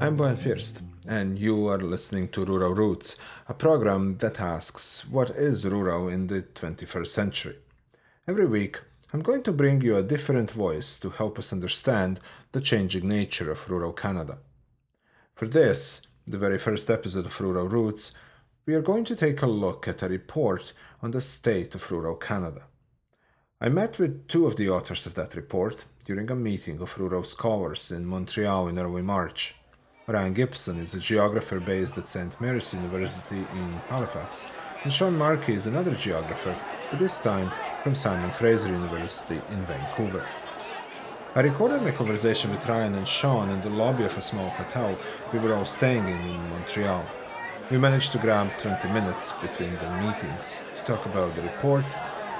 I'm Bojan Fürst, and you are listening to Rural Routes, a program that asks what is rural in the 21st century. Every week, I'm going to bring you a different voice to help us understand the changing nature of rural Canada. For this, the very first episode of Rural Routes, we are going to take a look at a report on the state of rural Canada. I met with two of the authors of that report during a meeting of rural scholars in Montreal in early March. Ryan Gibson is a geographer based at St. Mary's University in Halifax, and Sean Markey is another geographer, but this time from Simon Fraser University in Vancouver. I recorded my conversation with Ryan and Sean in the lobby of a small hotel we were all staying in in Montreal. We managed to grab 20 minutes between the meetings to talk about the report,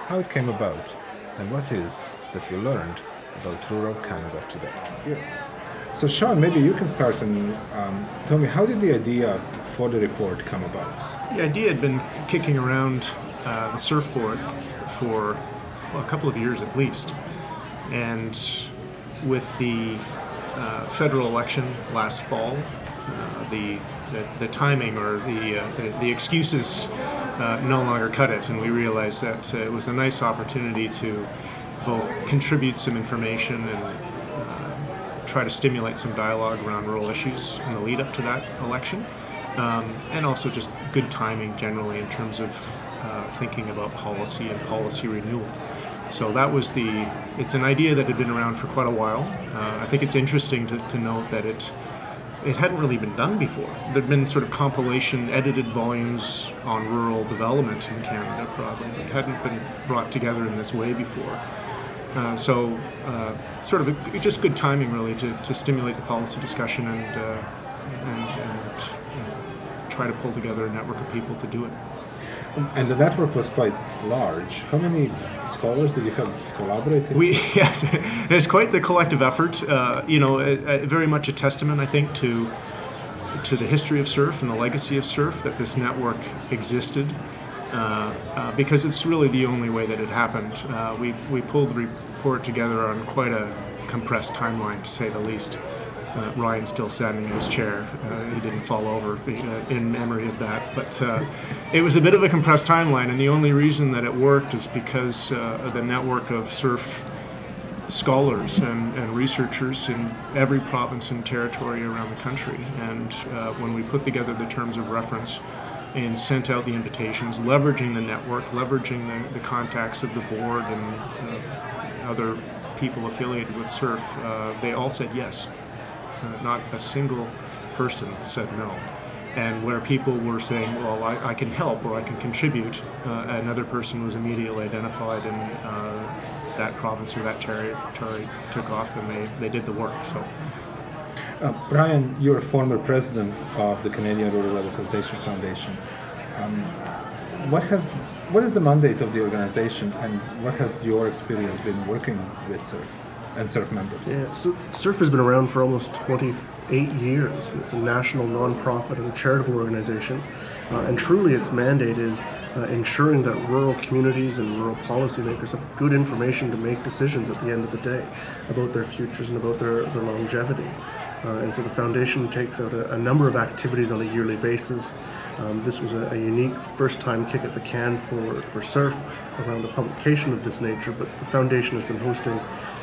how it came about, and what is that we learned about rural Canada today. So, Sean, maybe you can start and um, tell me how did the idea for the report come about? The idea had been kicking around uh, the CRRF board for well, a couple of years at least. And with the uh, federal election last fall, uh, the, the, the, timing or the, uh, the, the, excuses uh, no longer cut it. And we realized that uh, it was a nice opportunity to both contribute some information and try to stimulate some dialogue around rural issues in the lead up to that election. Um, and also just good timing generally in terms of uh, thinking about policy and policy renewal. So that was the, it's an idea that had been around for quite a while. Uh, I think it's interesting to, to note that it, it hadn't really been done before. There'd been sort of compilation, edited volumes on rural development in Canada broadly, but hadn't been brought together in this way before. Uh, so, uh, sort of a, just good timing, really, to, to stimulate the policy discussion and, uh, and, and you try to pull together a network of people to do it. And the network was quite large. How many scholars did you have collaborating? We yes, it's quite the collective effort. Uh, you know, a, a very much a testament, I think, to to the history of CRRF and the legacy of CRRF that this network existed. Uh, uh, because it's really the only way that it happened. Uh, we, we pulled the report together on quite a compressed timeline, to say the least. Uh, Ryan's still standing in his chair. Uh, he didn't fall over in memory of that. But it was a bit of a compressed timeline, and the only reason that it worked is because of the network of CRRF scholars and, and, researchers in every province and territory around the country. And when we put together the terms of reference, and sent out the invitations, leveraging the network, leveraging the, the contacts of the board and uh, other people affiliated with CRRF. Uh, they all said yes. Uh, not a single person said no. And where people were saying, well, I, I can help or I can contribute, uh, another person was immediately identified and uh, that province or that territory took off and they, they did the work. So uh, Brian, you're a former president of the Canadian Rural Revitalization Foundation. Um, what has what is the mandate of the organization, and what has your experience been working with CRRF and CRRF members? Yeah, so CRRF has been around for almost 28 years. It's a national nonprofit and charitable organization, uh, and truly its mandate is uh, ensuring that rural communities and rural policymakers have good information to make decisions at the end of the day about their futures and about their, their longevity. Uh, and so the foundation takes out a, a, number of activities on a yearly basis. Um, this was a, a, unique first time kick at the can for, for CRRF around a publication of this nature, but the foundation has been hosting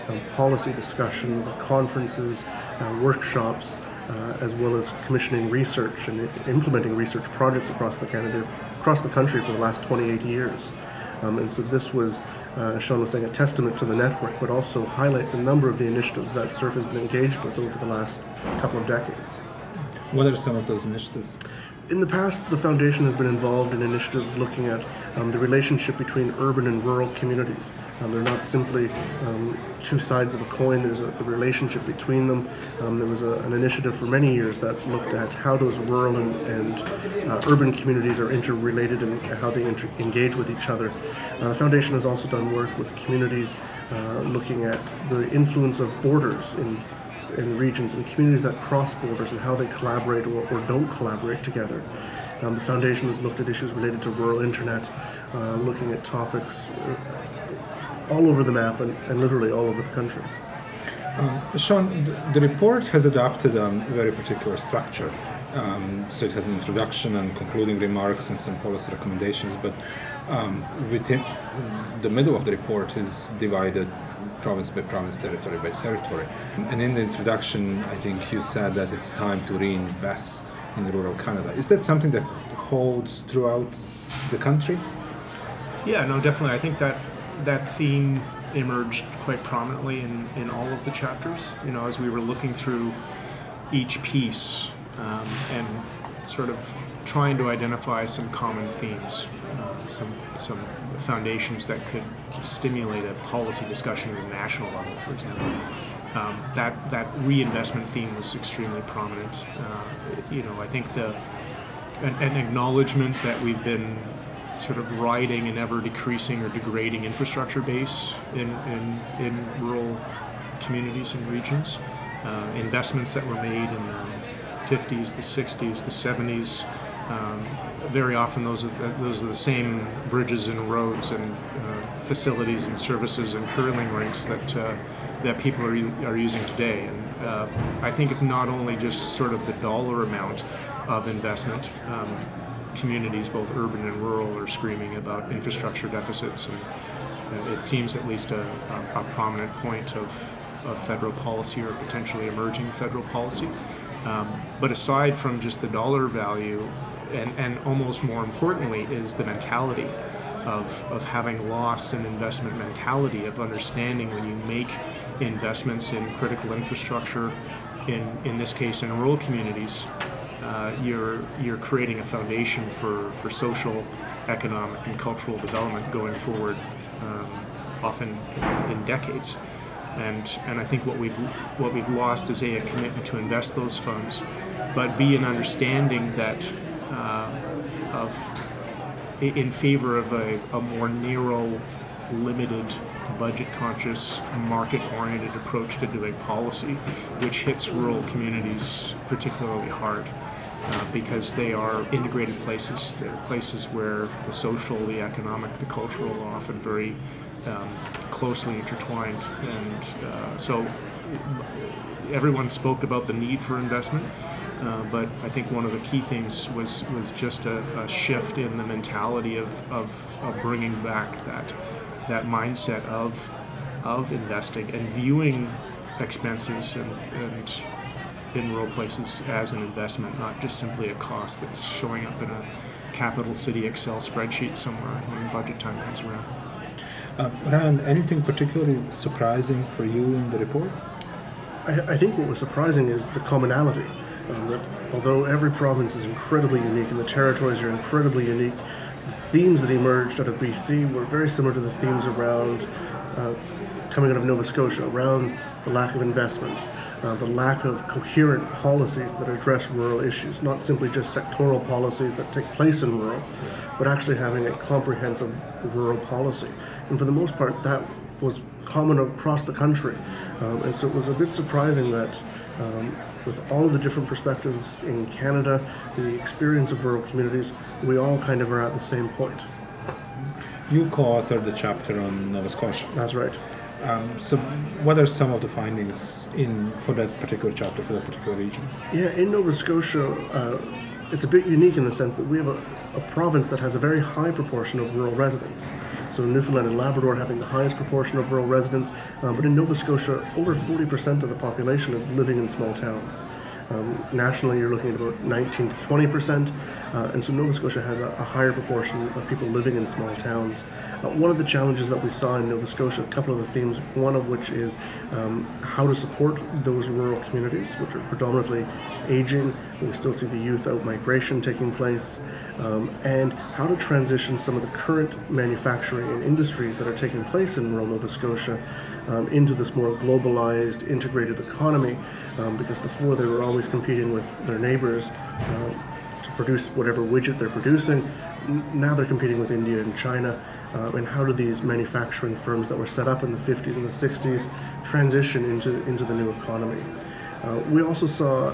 um, policy discussions, conferences, uh, workshops, uh, as well as commissioning research and implementing research projects across the Canada, across the country for the last 28 years. Um, and so this was uh, Sean was saying, a testament to the network, but also highlights a number of the initiatives that CRRF has been engaged with over the last couple of decades. What are some of those initiatives? In the past, the foundation has been involved in initiatives looking at um, the relationship between urban and rural communities. Um, they're not simply um, two sides of a coin, there's a the relationship between them. Um, there was a, an initiative for many years that looked at how those rural and, and uh, urban communities are interrelated and how they inter- engage with each other. Uh, the foundation has also done work with communities uh, looking at the influence of borders in in regions and communities that cross borders and how they collaborate or, or don't collaborate together. Um, the foundation has looked at issues related to rural internet, uh, looking at topics uh, all over the map and, and, literally all over the country. Uh, Sean, the, the report has adopted a very particular structure. Um, so it has an introduction and concluding remarks and some policy recommendations, but um, within the middle of the report is divided province by province, territory by territory. And in the introduction, I think you said that it's time to reinvest in rural Canada. Is that something that holds throughout the country? Yeah, no, definitely. I think that that theme emerged quite prominently in, in all of the chapters. You know, as we were looking through each piece um, and sort of trying to identify some common themes, uh, some some foundations that could stimulate a policy discussion at the national level, for example. Um, that that reinvestment theme was extremely prominent. Uh, you know, I think the an, an acknowledgement that we've been sort of riding an ever decreasing or degrading infrastructure base in, in, in rural communities and regions. Uh, investments that were made in the 50s, the 60s, the 70s. Um, very often, those are, those are the same bridges and roads and uh, facilities and services and curling rinks that uh, that people are, are using today. And uh, I think it's not only just sort of the dollar amount of investment. Um, communities, both urban and rural, are screaming about infrastructure deficits, and it seems at least a, a, a prominent point of, of federal policy or potentially emerging federal policy. Um, but aside from just the dollar value, and, and almost more importantly, is the mentality of, of having lost an investment mentality of understanding when you make investments in critical infrastructure, in, in this case in rural communities, uh, you're you're creating a foundation for, for social, economic, and cultural development going forward, um, often in decades. And and I think what we've what we've lost is a, a commitment to invest those funds, but b an understanding that uh, of in favor of a, a more narrow, limited budget conscious, market oriented approach to doing policy, which hits rural communities particularly hard uh, because they are integrated places. They're places where the social, the economic, the cultural are often very um, closely intertwined. And uh, so everyone spoke about the need for investment. Uh, but I think one of the key things was was just a, a shift in the mentality of, of, of, bringing back that that mindset of of investing and viewing expenses and, and in rural places as an investment, not just simply a cost that's showing up in a capital city Excel spreadsheet somewhere when budget time comes around. Uh, Ryan, anything particularly surprising for you in the report? I, I think what was surprising is the commonality. Um, that although every province is incredibly unique and the territories are incredibly unique, the themes that emerged out of BC were very similar to the themes around uh, coming out of Nova Scotia, around the lack of investments, uh, the lack of coherent policies that address rural issues, not simply just sectoral policies that take place in rural, but actually having a comprehensive rural policy. And for the most part, that was common across the country. Um, and so it was a bit surprising that um, with all of the different perspectives in Canada, the experience of rural communities, we all kind of are at the same point. You co authored the chapter on Nova Scotia. That's right. Um, so, what are some of the findings in for that particular chapter for that particular region? Yeah, in Nova Scotia, uh, it's a bit unique in the sense that we have a, a, province that has a very high proportion of rural residents. So, Newfoundland and Labrador having the highest proportion of rural residents, uh, but in Nova Scotia, over 40% of the population is living in small towns. Um, nationally, you're looking at about 19 to 20 percent, uh, and so Nova Scotia has a, a, higher proportion of people living in small towns. Uh, one of the challenges that we saw in Nova Scotia, a couple of the themes, one of which is um, how to support those rural communities, which are predominantly aging. We still see the youth out migration taking place, um, and how to transition some of the current manufacturing and industries that are taking place in rural Nova Scotia um, into this more globalized, integrated economy, um, because before they were always competing with their neighbors uh, to produce whatever widget they're producing. Now they're competing with India and China. Uh, and how do these manufacturing firms that were set up in the 50s and the 60s transition into, into the new economy? Uh, we also saw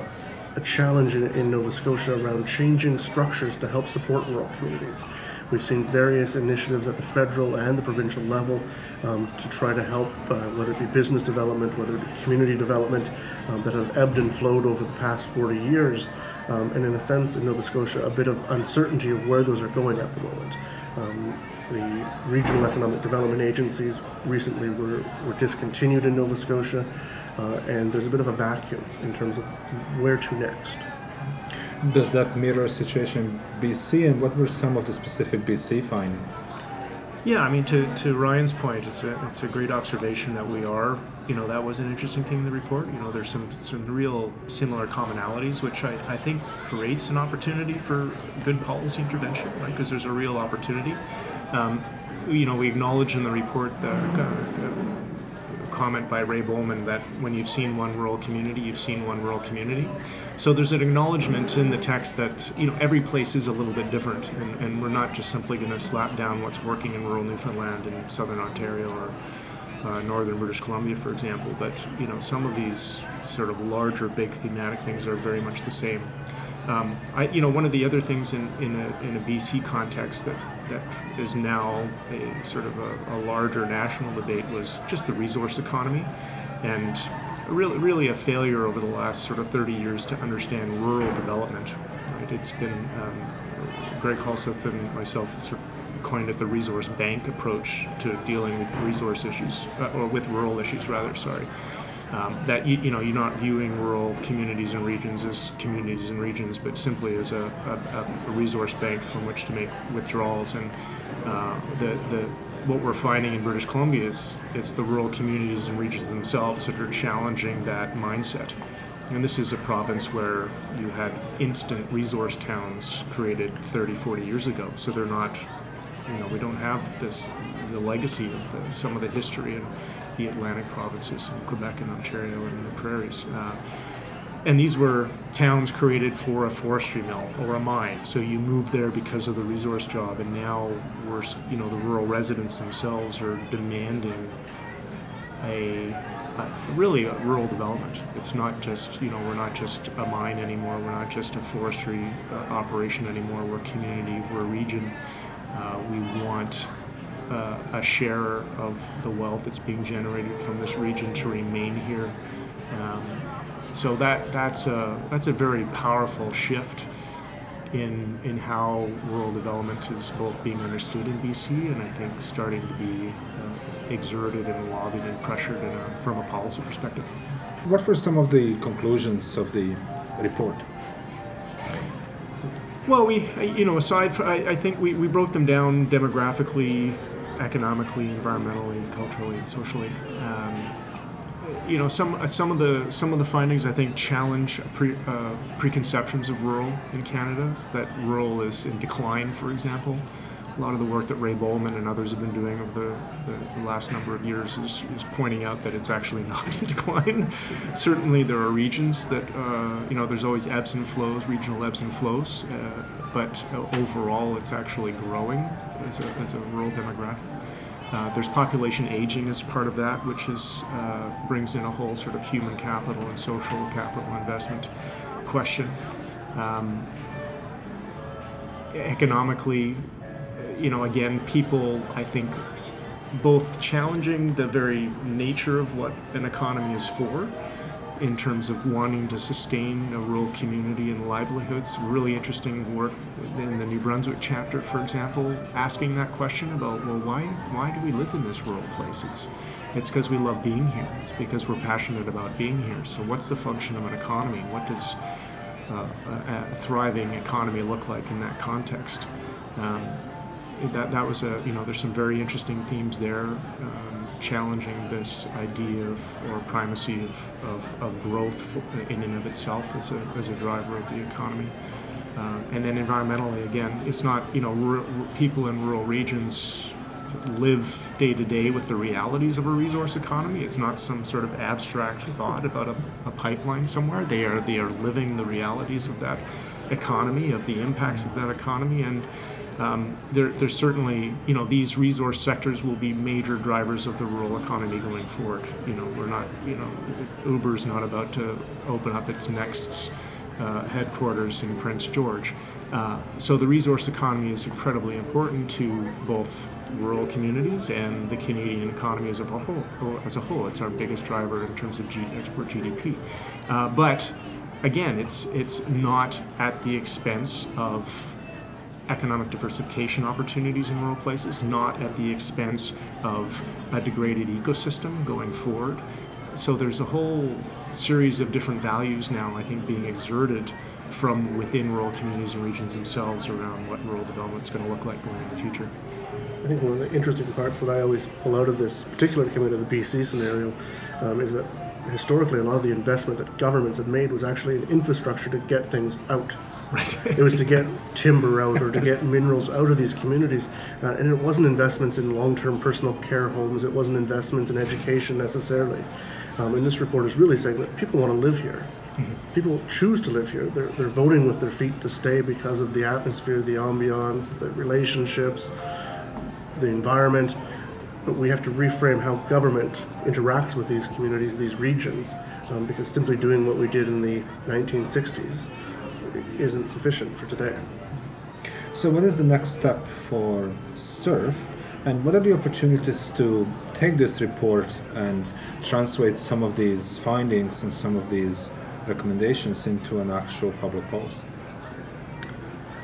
a challenge in, in, Nova Scotia around changing structures to help support rural communities. We've seen various initiatives at the federal and the provincial level um, to try to help, uh, whether it be business development, whether it be community development, um, that have ebbed and flowed over the past 40 years. Um, and in a sense, in Nova Scotia, a bit of uncertainty of where those are going at the moment. Um, the regional economic development agencies recently were, were discontinued in Nova Scotia, uh, and there's a bit of a vacuum in terms of where to next. Does that mirror situation BC, and what were some of the specific BC findings? Yeah, I mean, to, to Ryan's point, it's a it's a great observation that we are, you know, that was an interesting thing in the report. You know, there's some some real similar commonalities, which I, I think creates an opportunity for good policy intervention, right? Because there's a real opportunity. Um, you know, we acknowledge in the report the uh, comment by Ray Bollman that when you've seen one rural community, you've seen one rural community. So there's an acknowledgement in the text that you know every place is a little bit different, and, and we're not just simply going to slap down what's working in rural Newfoundland and southern Ontario or uh, northern British Columbia, for example. But you know some of these sort of larger, big thematic things are very much the same. Um, I, you know, one of the other things in, in, a, in a BC context that, that is now a sort of a, a larger national debate was just the resource economy and really, really a failure over the last sort of 30 years to understand rural development. Right? It's been um, Greg Halseth and myself sort of coined it the resource bank approach to dealing with resource issues, uh, or with rural issues rather. Sorry. Um, that you, you know you're not viewing rural communities and regions as communities and regions, but simply as a, a, a resource bank from which to make withdrawals. And uh, the the what we're finding in British Columbia is it's the rural communities and regions themselves that are challenging that mindset. And this is a province where you had instant resource towns created 30, 40 years ago. So they're not, you know, we don't have this the legacy of the, some of the history and the Atlantic provinces in Quebec and Ontario and the prairies. Uh, and these were towns created for a forestry mill or a mine. So you moved there because of the resource job, and now we're, you know, the rural residents themselves are demanding a, a really a rural development. It's not just, you know, we're not just a mine anymore. We're not just a forestry uh, operation anymore. We're community. We're region. Uh, we want uh, a share of the wealth that's being generated from this region to remain here. Um, so that that's a that's a very powerful shift in in how rural development is both being understood in BC and I think starting to be uh, exerted and lobbied and pressured a, from a policy perspective. What were some of the conclusions of the report? Well, we, you know, aside from, I, I think we, we broke them down demographically, economically, environmentally, culturally, and socially. Um, you know, some some of the some of the findings I think challenge pre, uh, preconceptions of rural in Canada. That rural is in decline, for example. A lot of the work that Ray Bollman and others have been doing over the, the, the last number of years is, is, pointing out that it's actually not in decline. Certainly, there are regions that uh, you know there's always ebbs and flows, regional ebbs and flows, uh, but uh, overall, it's actually growing as a, as a rural demographic. Uh, there's population aging as part of that, which is uh, brings in a whole sort of human capital and social capital investment question. Um, economically, you know, again, people, I think, both challenging the very nature of what an economy is for in terms of wanting to sustain a rural community and livelihoods. Really interesting work in the New Brunswick chapter, for example, asking that question about well, why why do we live in this rural place? It's it's because we love being here. It's because we're passionate about being here. So, what's the function of an economy? What does uh, a, a, thriving economy look like in that context? Um, that that was a you know there's some very interesting themes there. Um, challenging this idea of or primacy of, of, of growth in and of itself as a, as a driver of the economy. Uh, and then environmentally, again, it's not, you know, r- people in rural regions live day to day with the realities of a resource economy. It's not some sort of abstract thought about a, a pipeline somewhere. They are, they are living the realities of that economy, of the impacts of that economy, and um, there, there's certainly, you know, these resource sectors will be major drivers of the rural economy going forward. You know, we're not, you know, Uber's not about to open up its next uh, headquarters in Prince George. Uh, so the resource economy is incredibly important to both rural communities and the Canadian economy as a whole. As a whole, it's our biggest driver in terms of G- export GDP. Uh, but again, it's it's not at the expense of economic diversification opportunities in rural places, not at the expense of a degraded ecosystem going forward. So there's a whole series of different values now, I think, being exerted from within rural communities and regions themselves around what rural development is going to look like going in the future. I think one of the interesting parts that I always pull out of this particular coming to the BC scenario um, is that historically a lot of the investment that governments had made was actually in infrastructure to get things out. Right. it was to get timber out or to get minerals out of these communities. Uh, and it wasn't investments in long term personal care homes, it wasn't investments in education necessarily. Um, and this report is really saying that people want to live here. Mm-hmm. People choose to live here. They're, they're voting with their feet to stay because of the atmosphere, the ambiance, the relationships, the environment. But we have to reframe how government interacts with these communities, these regions, um, because simply doing what we did in the 1960s isn't sufficient for today. So, what is the next step for CRRF, and what are the opportunities to take this report and translate some of these findings and some of these recommendations into an actual public policy?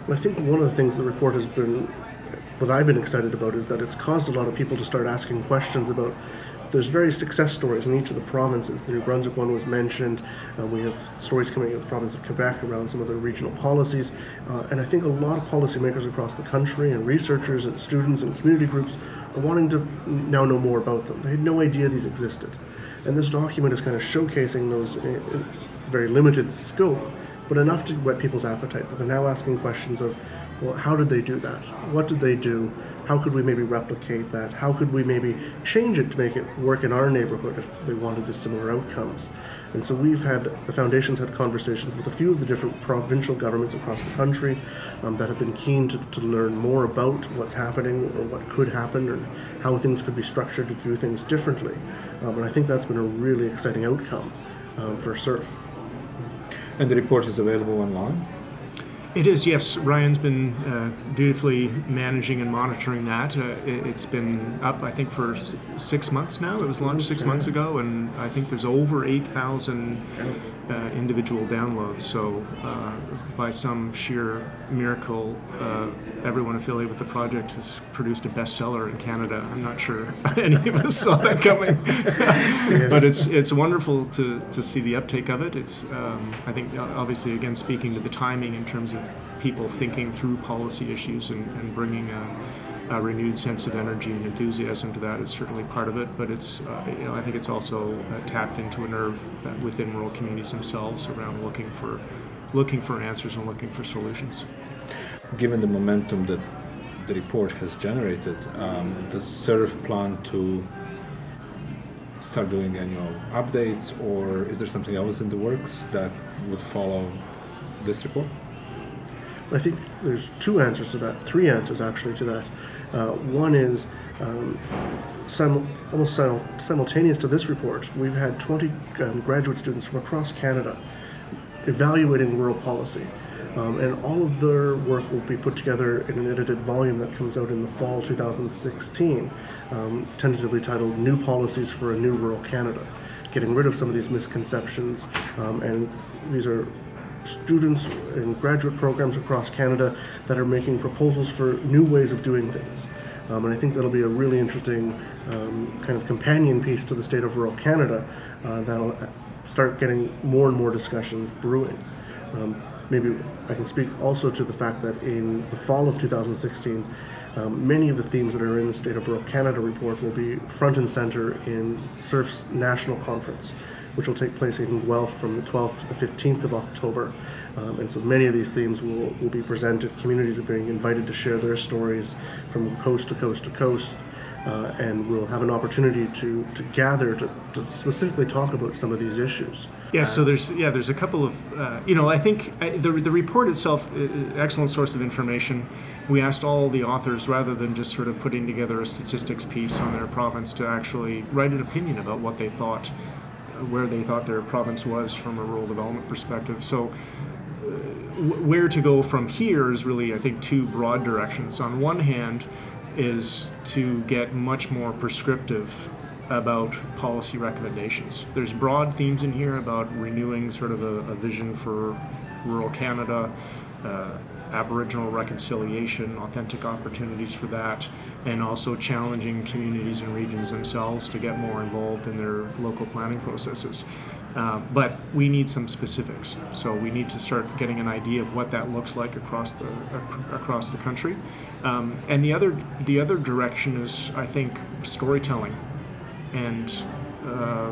Well, I think one of the things the report has been, that I've been excited about, is that it's caused a lot of people to start asking questions about there's various success stories in each of the provinces. The New Brunswick one was mentioned. Uh, we have stories coming out of the province of Quebec around some of the regional policies. Uh, and I think a lot of policymakers across the country and researchers and students and community groups are wanting to now know more about them. They had no idea these existed. And this document is kind of showcasing those in very limited scope, but enough to whet people's appetite that they're now asking questions of, well, how did they do that? What did they do? how could we maybe replicate that? How could we maybe change it to make it work in our neighborhood if we wanted the similar outcomes? And so we've had, the foundation's had conversations with a few of the different provincial governments across the country um, that have been keen to, to learn more about what's happening or what could happen and how things could be structured to do things differently. Um, and I think that's been a really exciting outcome um, for CRRF. And the report is available online? It is, yes. Ryan's been uh, dutifully managing and monitoring that. Uh, it, has been up, I think, for s- six months now. It was launched six months ago, and I think there's over 8,000 uh, individual downloads. So, uh, by some sheer miracle, uh, everyone affiliated with the project has produced a bestseller in Canada. I'm not sure any of us saw that coming, but it's it's wonderful to, to see the uptake of it. It's um, I think obviously again speaking to the timing in terms of people thinking through policy issues and, and bringing a, a, renewed sense of energy and enthusiasm to that is certainly part of it. But it's, uh, you know, I think it's also uh, tapped into a nerve within rural communities themselves around looking for, looking for answers and looking for solutions. Given the momentum that the report has generated, um, does CRRF plan to start doing annual updates, or is there something else in the works that would follow this report? I think there's two answers to that, three answers actually to that. Uh, one is um, almost simultaneous to this report, we've had 20 um, graduate students from across Canada evaluating rural policy. Um, and all of their work will be put together in an edited volume that comes out in the fall 2016, um, tentatively titled New Policies for a New Rural Canada, getting rid of some of these misconceptions. Um, and these are students in graduate programs across Canada that are making proposals for new ways of doing things. Um, and I think that'll be a really interesting um, kind of companion piece to the state of rural Canada uh, that'll uh, start getting more and more discussions brewing. Um, maybe I can speak also to the fact that in the fall of 2016, um, many of the themes that are in the State of Rural Canada report will be front and center in CRRF's national conference which will take place in Guelph from the 12th to the 15th of October. Um, and so many of these themes will, will be presented. Communities are being invited to share their stories from coast to coast to coast. Uh, and we'll have an opportunity to, to gather to, to specifically talk about some of these issues. Yeah, so there's yeah there's a couple of uh, you know I think uh, the the report itself uh, excellent source of information. We asked all the authors rather than just sort of putting together a statistics piece on their province to actually write an opinion about what they thought where they thought their province was from a rural development perspective. So where to go from here is really, I think, two broad directions. On one hand, is to get much more prescriptive about policy recommendations. There's broad themes in here about renewing sort of a, a vision for rural Canada, uh, Aboriginal reconciliation, authentic opportunities for that, and also challenging communities and regions themselves to get more involved in their local planning processes. Uh, but we need some specifics. So we need to start getting an idea of what that looks like across the across the country. Um, and the other the other direction is, I think, storytelling, and uh,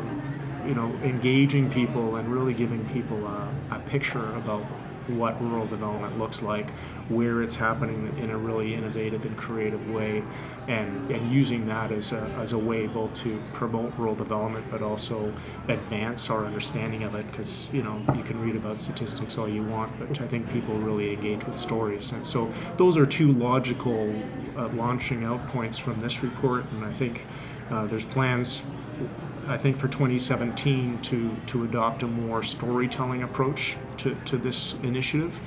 you know, engaging people and really giving people a, a picture about what rural development looks like, where it's happening in a really innovative and creative way, and, and using that as a, as a way both to promote rural development but also advance our understanding of it because you know you can read about statistics all you want but I think people really engage with stories. And so those are two logical uh, launching out points from this report and I think uh, there's plans I think for 2017 to, to adopt a more storytelling approach to, to this initiative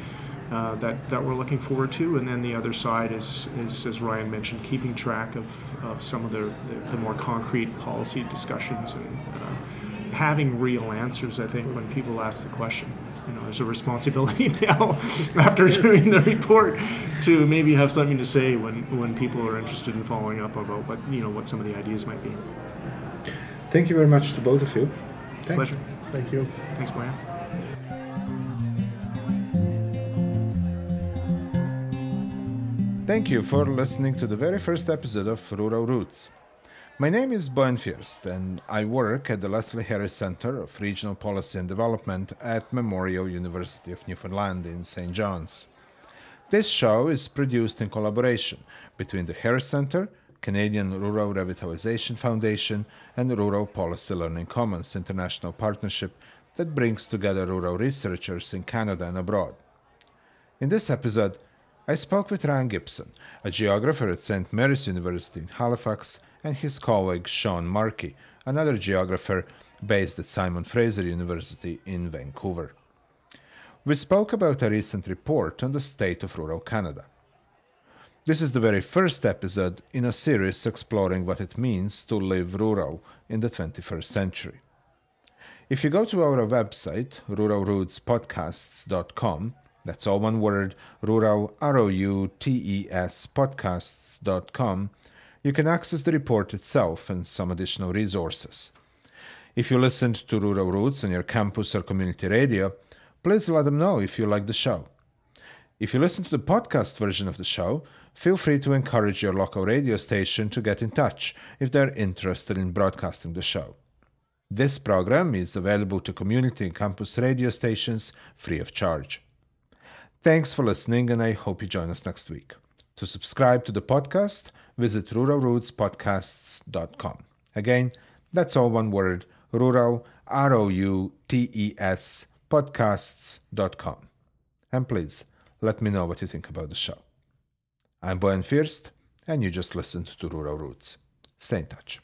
uh, that, that we're looking forward to. And then the other side is, is as Ryan mentioned, keeping track of, of some of the, the, the more concrete policy discussions and uh, having real answers, I think, when people ask the question. You know, there's a responsibility now after doing the report to maybe have something to say when, when people are interested in following up about what, you know, what some of the ideas might be. Thank you very much to both of you. Thanks. Pleasure. Thank you. Thanks, Brian. Thank you for listening to the very first episode of Rural Routes. My name is Bojan Fürst, and I work at the Leslie Harris Center of Regional Policy and Development at Memorial University of Newfoundland in St. John's. This show is produced in collaboration between the Harris Center Canadian Rural Revitalization Foundation, and Rural Policy Learning Commons international partnership that brings together rural researchers in Canada and abroad. In this episode, I spoke with Ryan Gibson, a geographer at St. Mary's University in Halifax, and his colleague Sean Markey, another geographer based at Simon Fraser University in Vancouver. We spoke about a recent report on the state of rural Canada. This is the very first episode in a series exploring what it means to live rural in the 21st century. If you go to our website, ruralroutespodcasts.com, that's all one word, rural, R-O-U-T-E-S, podcasts.com, you can access the report itself and some additional resources. If you listened to Rural Routes on your campus or community radio, please let them know if you like the show. If you listen to the podcast version of the show, feel free to encourage your local radio station to get in touch if they're interested in broadcasting the show. This program is available to community and campus radio stations free of charge. Thanks for listening, and I hope you join us next week. To subscribe to the podcast, visit ruralroutespodcasts.com. Again, that's all one word rural, R O U T E S, podcasts.com. And please let me know what you think about the show. I'm Bojan Fürst, and you just listened to Rural Routes. Stay in touch.